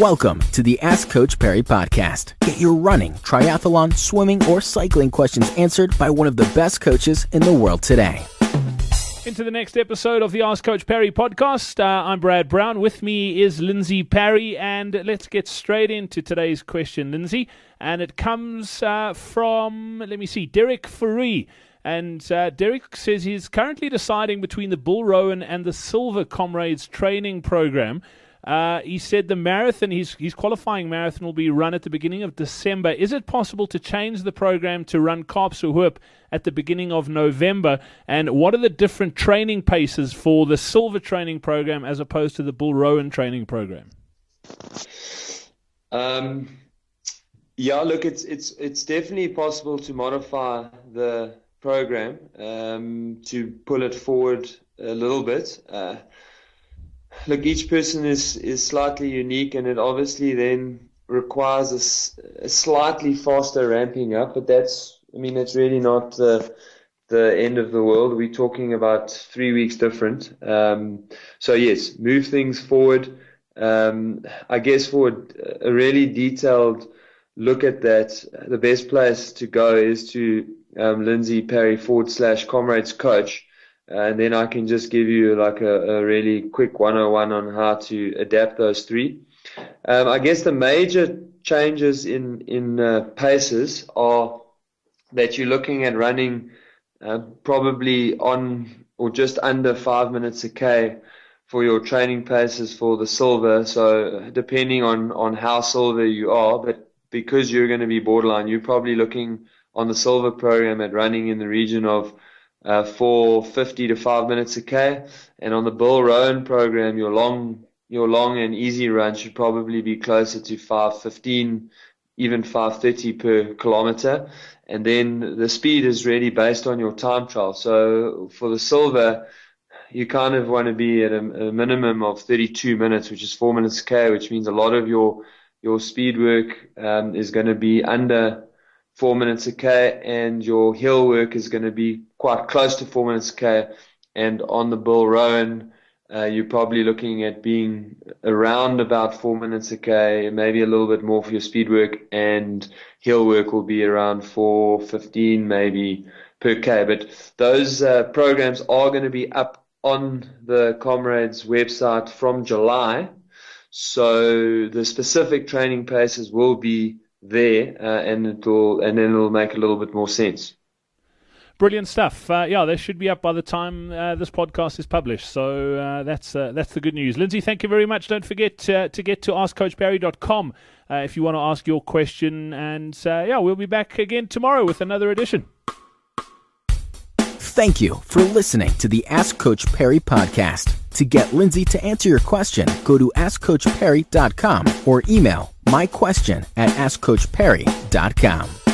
Welcome to the Ask Coach Parry podcast. Get your running, triathlon, swimming, or cycling questions answered by one of the best coaches in the world today. Into the next episode of the Ask Coach Parry podcast. Uh, I'm Brad Brown. With me is Lindsay Parry, and let's get straight into today's question, Lindsay. And it comes uh, from, let me see, Derrick Fourie. And uh, Derrick says he's currently deciding between the Bill Rowan and the Silver Comrades training program. Uh, he said the marathon, his, his qualifying marathon, will be run at the beginning of December. Is it possible to change the program to run Kaapse at the beginning of November? And what are the different training paces for the silver training program as opposed to the Bill Rowan training program? Um, yeah, look, it's it's it's definitely possible to modify the program um, to pull it forward a little bit. Uh, look, each person is, is slightly unique, and it obviously then requires a, a slightly faster ramping up. But that's, I mean, that's really not the the end of the world. We're talking about three weeks different. Um, so yes, move things forward. Um, I guess for a really detailed look at that, the best place to go is to um, Lindsay Parry forward slash comrades coach and then I can just give you like a, a really quick 101 on how to adapt those three. Um, I guess the major changes in in uh, paces are that you're looking at running uh, probably on or just under five minutes a k for your training paces for the silver. So depending on on how silver you are, but because you're going to be borderline, you're probably looking on the silver program at running in the region of uh, for 50 to 5 minutes a k. And on the Bill Rowan program, your long your long and easy run should probably be closer to 515, even 530 per kilometer. And then the speed is really based on your time trial. So for the silver, you kind of want to be at a, a minimum of 32 minutes, which is four minutes k, which means a lot of your your speed work um, is going to be under four minutes a k, and your hill work is going to be quite close to four minutes a k. And on the Bill Rowan, uh, you're probably looking at being around about four minutes a k, maybe a little bit more for your speed work, and hill work will be around 4:15 maybe per k. But those uh, programs are going to be up on the Comrades website from July. So the specific training paces will be there, uh, and it'll and then it'll make a little bit more sense. Brilliant stuff. Uh, yeah, they should be up by the time uh, this podcast is published. So uh, that's uh, that's the good news. Lindsay, thank you very much. Don't forget uh, to get to askcoachparry.com uh, if you want to ask your question. And yeah, we'll be back again tomorrow with another edition. Thank you for listening to the Ask Coach Parry podcast. To get Lindsay to answer your question, go to askcoachparry.com or email my question at askcoachparry.com.